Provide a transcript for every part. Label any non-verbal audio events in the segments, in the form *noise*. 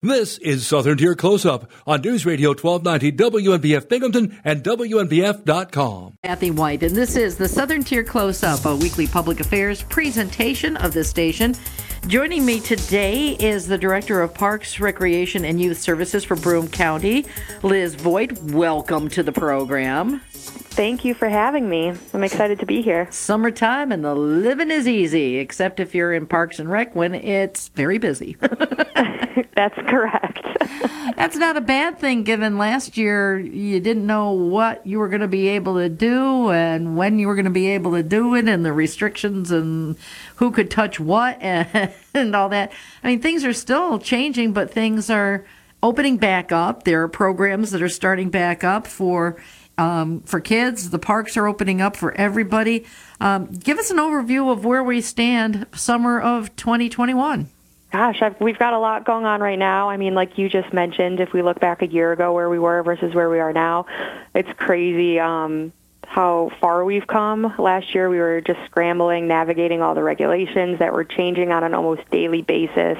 This is Southern Tier Close Up on News Radio 1290 WNBF Binghamton and WNBF.com. Kathy Whyte, and this is the Southern Tier Close Up, a weekly public affairs presentation of the station. Joining me today is the Director of Parks, Recreation, and Youth Services for Broome County, Liz Woidt. Welcome to the program. Thank you for having me. I'm excited to be here. Summertime and the living is easy, except if you're in Parks and Rec when it's very busy. *laughs* *laughs* That's correct. That's not a bad thing given last year you didn't know what you were going to be able to do and when you were going to be able to do it and the restrictions and who could touch what and, *laughs* and all that. I mean, things are still changing, but things are opening back up. There are programs that are starting back up for um, for kids. The parks are opening up for everybody. Um, give us an overview of where we stand summer of 2021. Gosh, I've, we've got a lot going on right now. I mean, like you just mentioned, if we look back a year ago where we were versus where we are now, it's crazy. Um, how far we've come. Last year, we were just scrambling, navigating all the regulations that were changing on an almost daily basis.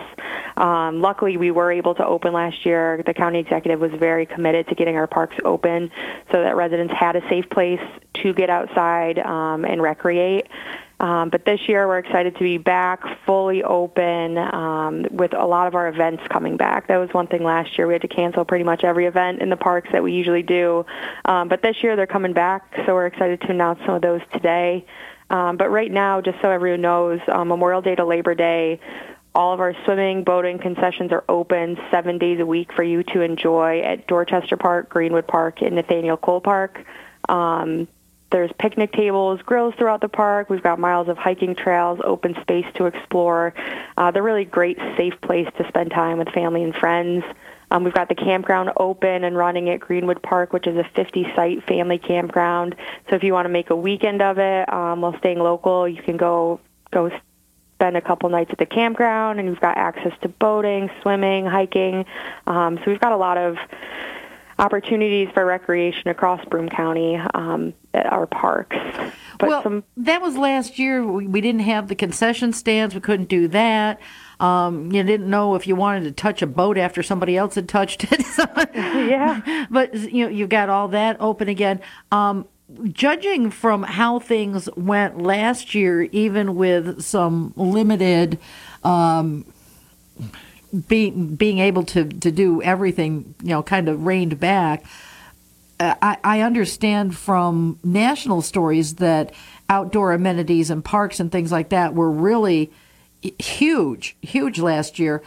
Um, luckily, we were able to open last year. The county executive was very committed to getting our parks open so that residents had a safe place to get outside um, and recreate. Um, but this year, we're excited to be back fully open um, with a lot of our events coming back. That was one thing last year. We had to cancel pretty much every event in the parks that we usually do. Um, but this year, they're coming back, so we're excited to announce some of those today. Um, but right now, just so everyone knows, um, Memorial Day to Labor Day, all of our swimming, boating concessions are open seven days a week for you to enjoy at Dorchester Park, Greenwood Park, and Nathaniel Cole Park. Um, there's picnic tables, grills throughout the park. We've got miles of hiking trails, open space to explore. Uh, they're really great, safe place to spend time with family and friends. Um, we've got the campground open and running at Greenwood Park, which is a 50-site family campground. So if you want to make a weekend of it um, while staying local, you can go go spend a couple nights at the campground, and you've got access to boating, swimming, hiking. Um, so we've got a lot of opportunities for recreation across Broome County um, at our parks. But well, some... that was last year. We, we, didn't have the concession stands. We couldn't do that. Um, you didn't know if you wanted to touch a boat after somebody else had touched it. *laughs* yeah. But you know, you've got all that open again. Um, judging from how things went last year, even with some limited. Being being able to to do everything, you know, kind of reined back. Uh, I, I understand from national stories that outdoor amenities and parks and things like that were really huge, huge last year.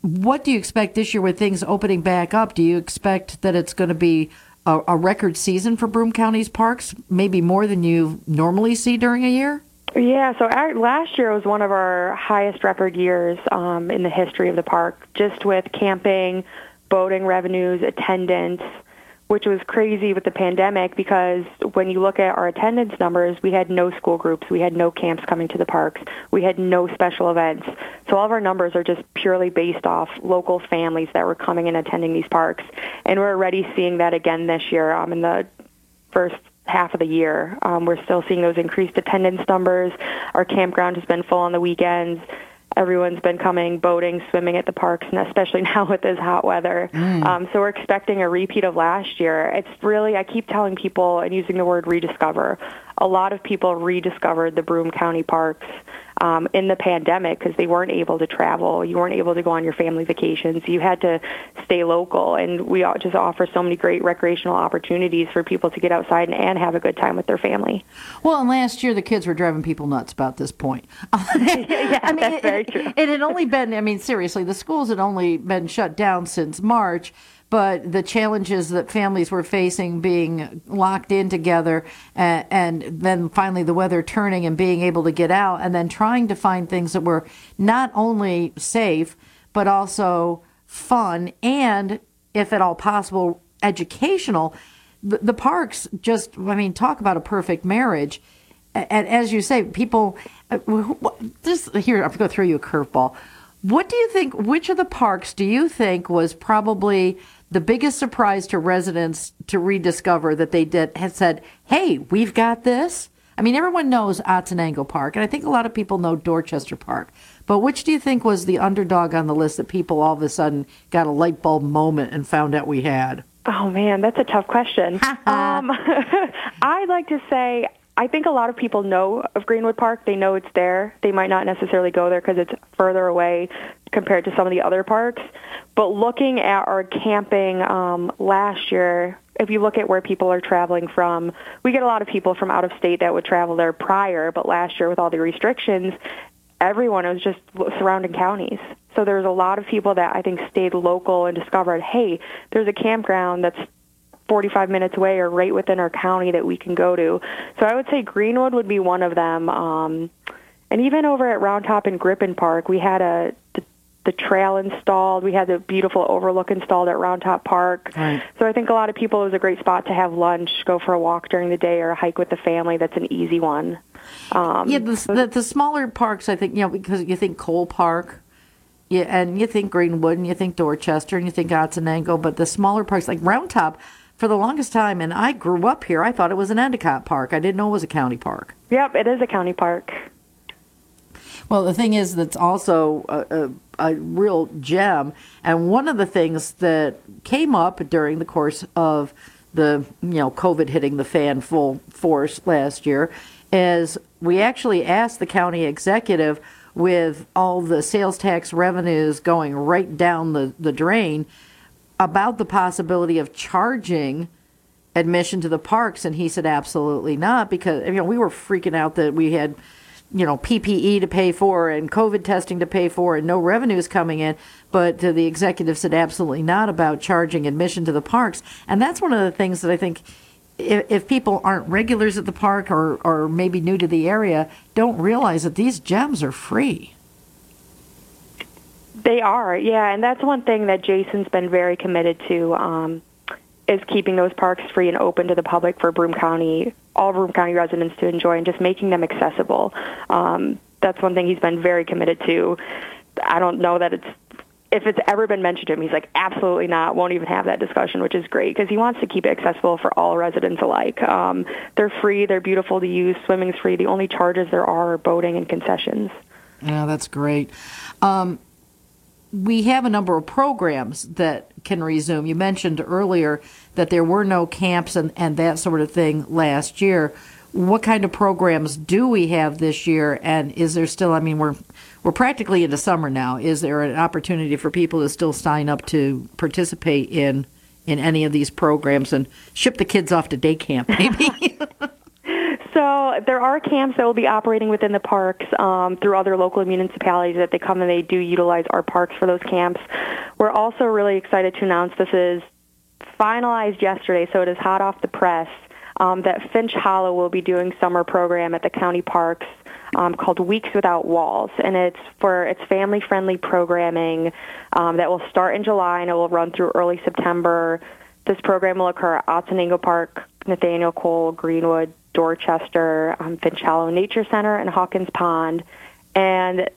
What do you expect this year with things opening back up? Do you expect that it's going to be a, a record season for Broome County's parks, maybe more than you normally see during a year? Yeah, so our, last year was one of our highest record years um, in the history of the park, just with camping, boating revenues, attendance, which was crazy with the pandemic because when you look at our attendance numbers, we had no school groups, we had no camps coming to the parks, we had no special events. So all of our numbers are just purely based off local families that were coming and attending these parks. And we're already seeing that again this year um, in the first half of the year. Um, we're still seeing those increased attendance numbers. Our campground has been full on the weekends. Everyone's been coming boating, swimming at the parks, and especially *laughs* now with this hot weather. Mm. Um, so we're expecting a repeat of last year. It's really, I keep telling people and using the word rediscover. A lot of people rediscovered the Broome County parks um, in the pandemic because they weren't able to travel. You weren't able to go on your family vacations. You had to stay local, and we just offer so many great recreational opportunities for people to get outside and, and have a good time with their family. Well, and last year the kids were driving people nuts about this point. *laughs* *laughs* yeah, I mean, that's it, very true. It had only been, I mean, seriously, the schools had only been shut down since March but the challenges that families were facing being locked in together and, and, then finally the weather turning and being able to get out and then trying to find things that were not only safe but also fun and if at all possible educational. The, the parks just i mean talk about a perfect marriage. And as you say people uh, just here i'm going to throw you a curveball. What do you think which of the parks do you think was probably the biggest surprise to residents to rediscover that they did had said, "Hey, we've got this." I mean, everyone knows Otsiningo Park, and I think a lot of people know Dorchester Park. But which do you think was the underdog on the list that people all of a sudden got a light bulb moment and found out we had? Oh man, that's a tough question. *laughs* um, *laughs* I'd like to say I think a lot of people know of Greenwood Park. They know it's there. They might not necessarily go there because it's further away compared to some of the other parks. But looking at our camping um, last year, if you look at where people are traveling from, we get a lot of people from out of state that would travel there prior. But last year, with all the restrictions, everyone was just surrounding counties. So there's a lot of people that I think stayed local and discovered, hey, there's a campground that's 45 minutes away or right within our county that we can go to. So I would say Greenwood would be one of them. Um, and even over at Round Top and Grippen Park, we had a the, trail installed. We had the beautiful overlook installed at Round Top Park. Right. So I think a lot of people it was a great spot to have lunch, go for a walk during the day, or a hike with the family. That's an easy one. Um, yeah, the, the, the smaller parks, I think, you know, because you think Cole Park, yeah, and you think Greenwood, and you think Dorchester, and you think Otsiningo, but the smaller parks like Round Top, for the longest time, and I grew up here, I thought it was an Endicott park. I didn't know it was a county park. Yep, it is a county park. Well, the thing is, that's also a, a, a, real gem. And one of the things that came up during the course of the you know COVID hitting the fan full force last year is we actually asked the county executive with all the sales tax revenues going right down the, the drain about the possibility of charging admission to the parks and he said absolutely not because you know we were freaking out that we had you know PPE to pay for and COVID testing to pay for and no revenues coming in but the executive said absolutely not about charging admission to the parks and that's one of the things that I think if, if people aren't regulars at the park or, or maybe new to the area, don't realize that these gems are free. They are, yeah, and that's one thing that Jason's been very committed to um, is keeping those parks free and open to the public for Broome County, all Broome County residents to enjoy, and just making them accessible. Um, that's one thing he's been very committed to. I don't know that it's if it's ever been mentioned to him, he's like, absolutely not, won't even have that discussion, which is great because he wants to keep it accessible for all residents alike. Um, they're free, they're beautiful to use, swimming's free. The only charges there are, are boating and concessions. Yeah, that's great. Um, we have a number of programs that can resume. You mentioned earlier that there were no camps and, and that sort of thing last year. What kind of programs do we have this year? And is there still, I mean, we're we're practically into summer now. Is there an opportunity for people to still sign up to participate in in any of these programs and ship the kids off to day camp, *laughs* maybe? *laughs* So there are camps that will be operating within the parks um, through other local municipalities that they come and they do utilize our parks for those camps. We're also really excited to announce this is finalized yesterday, so it is hot off the press. Um, that Finch Hollow will be doing summer program at the county parks um, called Weeks Without Walls, and it's for it's family-friendly programming um, that will start in July and it will run through early September. This program will occur at Otsiningo Park, Nathaniel Cole, Greenwood, Dorchester, um, Nature Center, and Hawkins Pond, and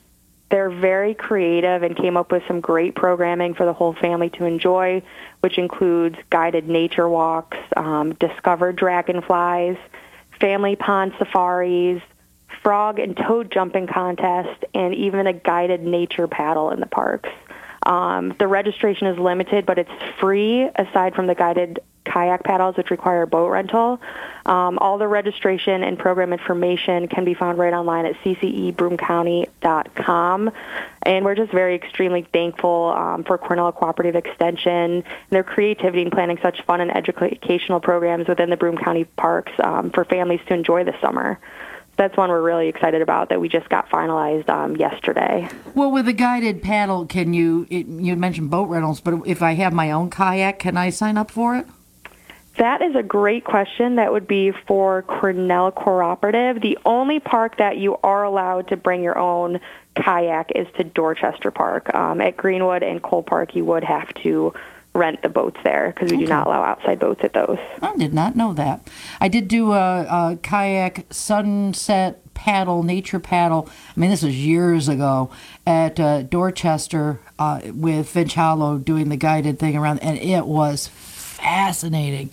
they're very creative and came up with some great programming for the whole family to enjoy, which includes guided nature walks, um, discovered dragonflies, family pond safaris, frog and toad jumping contest, and even a guided nature paddle in the parks. Um, the registration is limited, but it's free aside from the guided kayak paddles, which require boat rental. Um, all the registration and program information can be found right online at ccebroomcounty.com. And we're just very extremely thankful um, for Cornell Cooperative Extension and their creativity in planning such fun and educational programs within the Broome County parks um, for families to enjoy this summer that's one we're really excited about that we just got finalized um, yesterday. Well, with a guided paddle, can you? It, you mentioned boat rentals, but if I have my own kayak, can I sign up for it? That is a great question. That would be for Cornell Cooperative. The only park that you are allowed to bring your own kayak is to Dorchester Park. Um, at Greenwood and Cole Park, you would have to rent the boats there because we okay. do not allow outside boats at those. I did not know that. I did do a, a kayak sunset paddle, nature paddle. I mean, this was years ago at uh, Dorchester uh, with Finch Hollow doing the guided thing around, and it was fascinating.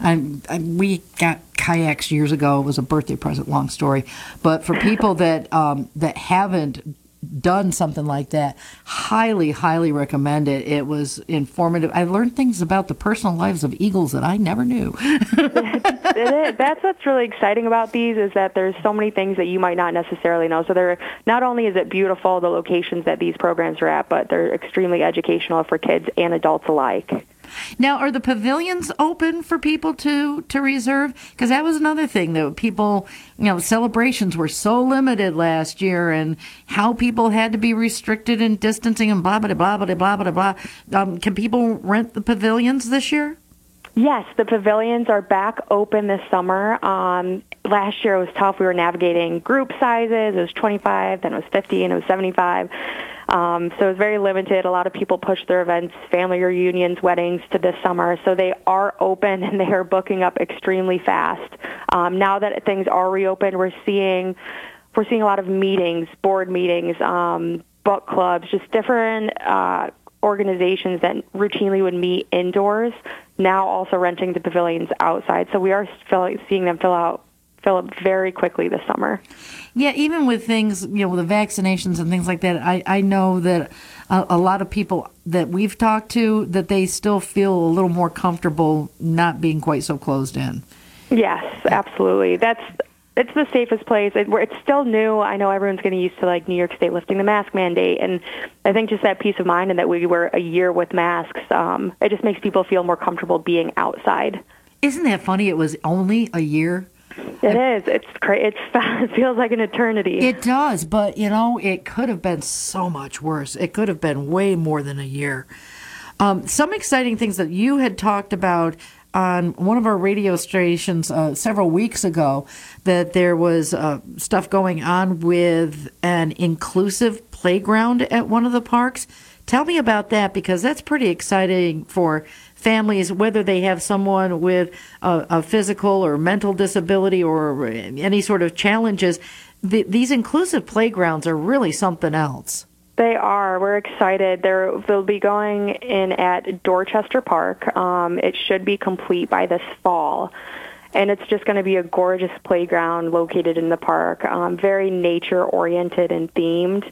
I, I, we got kayaks years ago. It was a birthday present. Long story, but for people that um, that haven't done something like that, highly, highly recommend it. It was informative. I learned things about the personal lives of eagles that I never knew. *laughs* That's what's really exciting about these is that there's so many things that you might not necessarily know. So they're not only is it beautiful the locations that these programs are at, but they're extremely educational for kids and adults alike. Now, are the pavilions open for people to to reserve? Because that was another thing that people, you know, celebrations were so limited last year, and how people had to be restricted in distancing and blah blah blah blah blah blah blah. Um, can people rent the pavilions this year? Yes, the pavilions are back open this summer. Um, last year it was tough. We were navigating group sizes. It was 25, then it was 50, and it was 75. Um, so it's very limited. A lot of people push their events, family reunions, weddings to this summer. So they are open and they are booking up extremely fast. Um, now that things are reopened, we're seeing we're seeing a lot of meetings, board meetings, um, book clubs, just different uh, organizations that routinely would meet indoors now also renting the pavilions outside. So we are seeing them fill out fill up very quickly this summer. Yeah, even with things, you know, with the vaccinations and things like that, I, I know that a, a, lot of people that we've talked to that they still feel a little more comfortable not being quite so closed in. Yes, absolutely. That's it's the safest place. It, it's still new. I know everyone's getting used to like New York State lifting the mask mandate, and I think just that peace of mind and that we were a year with masks, um, it just makes people feel more comfortable being outside. Isn't that funny? It was only a year. It is. It's crazy. it's *laughs* it feels like an eternity. It does, but you know, it could have been so much worse. It could have been way more than a year. Um, some exciting things that you had talked about on one of our radio stations uh, several weeks ago that there was uh, stuff going on with an inclusive playground at one of the parks. Tell me about that because that's pretty exciting for families, whether they have someone with a, a physical or mental disability or any sort of challenges. The, these inclusive playgrounds are really something else. They are. We're excited. They're, they'll be going in at Dorchester Park. Um, it should be complete by this fall. And it's just going to be a gorgeous playground located in the park, um, very nature oriented and themed.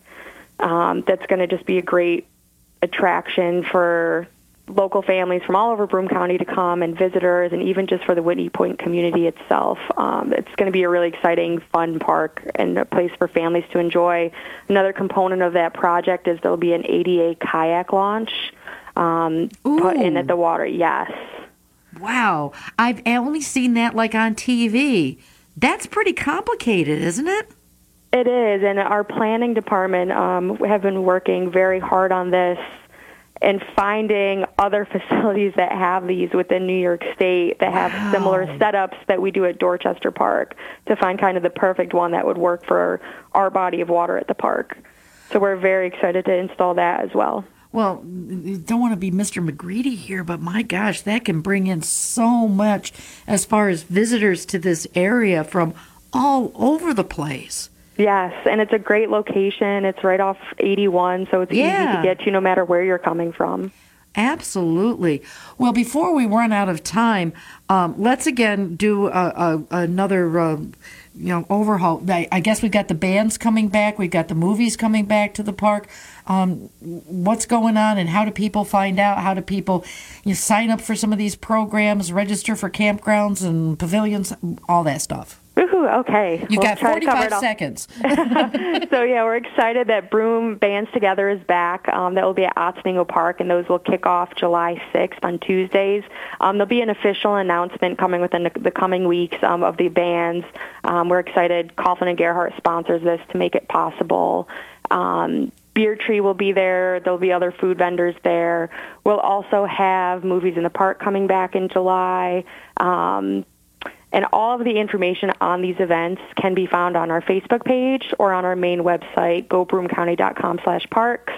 Um, that's going to just be a great attraction for local families from all over Broome County to come and visitors, and even just for the Whitney Point community itself. Um, it's going to be a really exciting, fun park and a place for families to enjoy. Another component of that project is there'll be an ADA kayak launch um, put in at the water. Yes. Wow, I've only seen that like on TV. That's pretty complicated, isn't it? It is, and our planning department um, have been working very hard on this and finding other *laughs* facilities that have these within New York State that have wow. similar setups that we do at Dorchester Park to find kind of the perfect one that would work for our body of water at the park. So we're very excited to install that as well. Well, don't want to be Mr. McGreedy here, but my gosh, that can bring in so much as far as visitors to this area from all over the place. Yes, and it's a great location. It's right off 81, so it's yeah. easy to get to no matter where you're coming from. Absolutely. Well, before we run out of time, um, let's again do a, a, another, uh, you know, overhaul. I, I, guess we've got the bands coming back. We've got the movies coming back to the park. Um, what's going on, and how do people find out? How do people you know, sign up for some of these programs, register for campgrounds and pavilions, all that stuff? Okay. You've we'll got 45 seconds. *laughs* so, yeah, we're excited that Broome Bands Together is back. Um, that will be at Otsiningo Park, and those will kick off July 6th on Tuesdays. Um, there'll be an official announcement coming within the, the coming weeks um, of the bands. Um, we're excited. Coughlin and Gerhart sponsors this to make it possible. Um, Beer Tree will be there. There'll be other food vendors there. We'll also have Movies in the Park coming back in July. Um, and all of the information on these events can be found on our Facebook page or on our main website, gobroomecounty.com slash parks.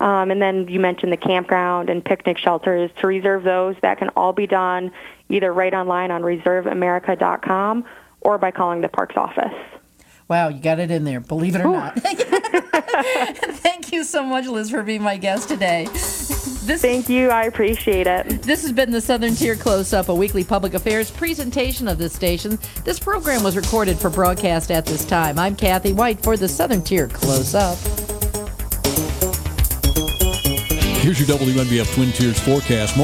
Um, and then you mentioned the campground and picnic shelters. To reserve those, that can all be done either right online on reserveamerica.com or by calling the parks office. Wow, you got it in there, believe it or Ooh. not. *laughs* Thank you so much, Liz, for being my guest today. This Thank you. I appreciate it. This has been the Southern Tier Close Up, a weekly public affairs presentation of this station. This program was recorded for broadcast at this time. I'm Kathy Whyte for the Southern Tier Close Up. Here's your WNBF Twin Tiers forecast.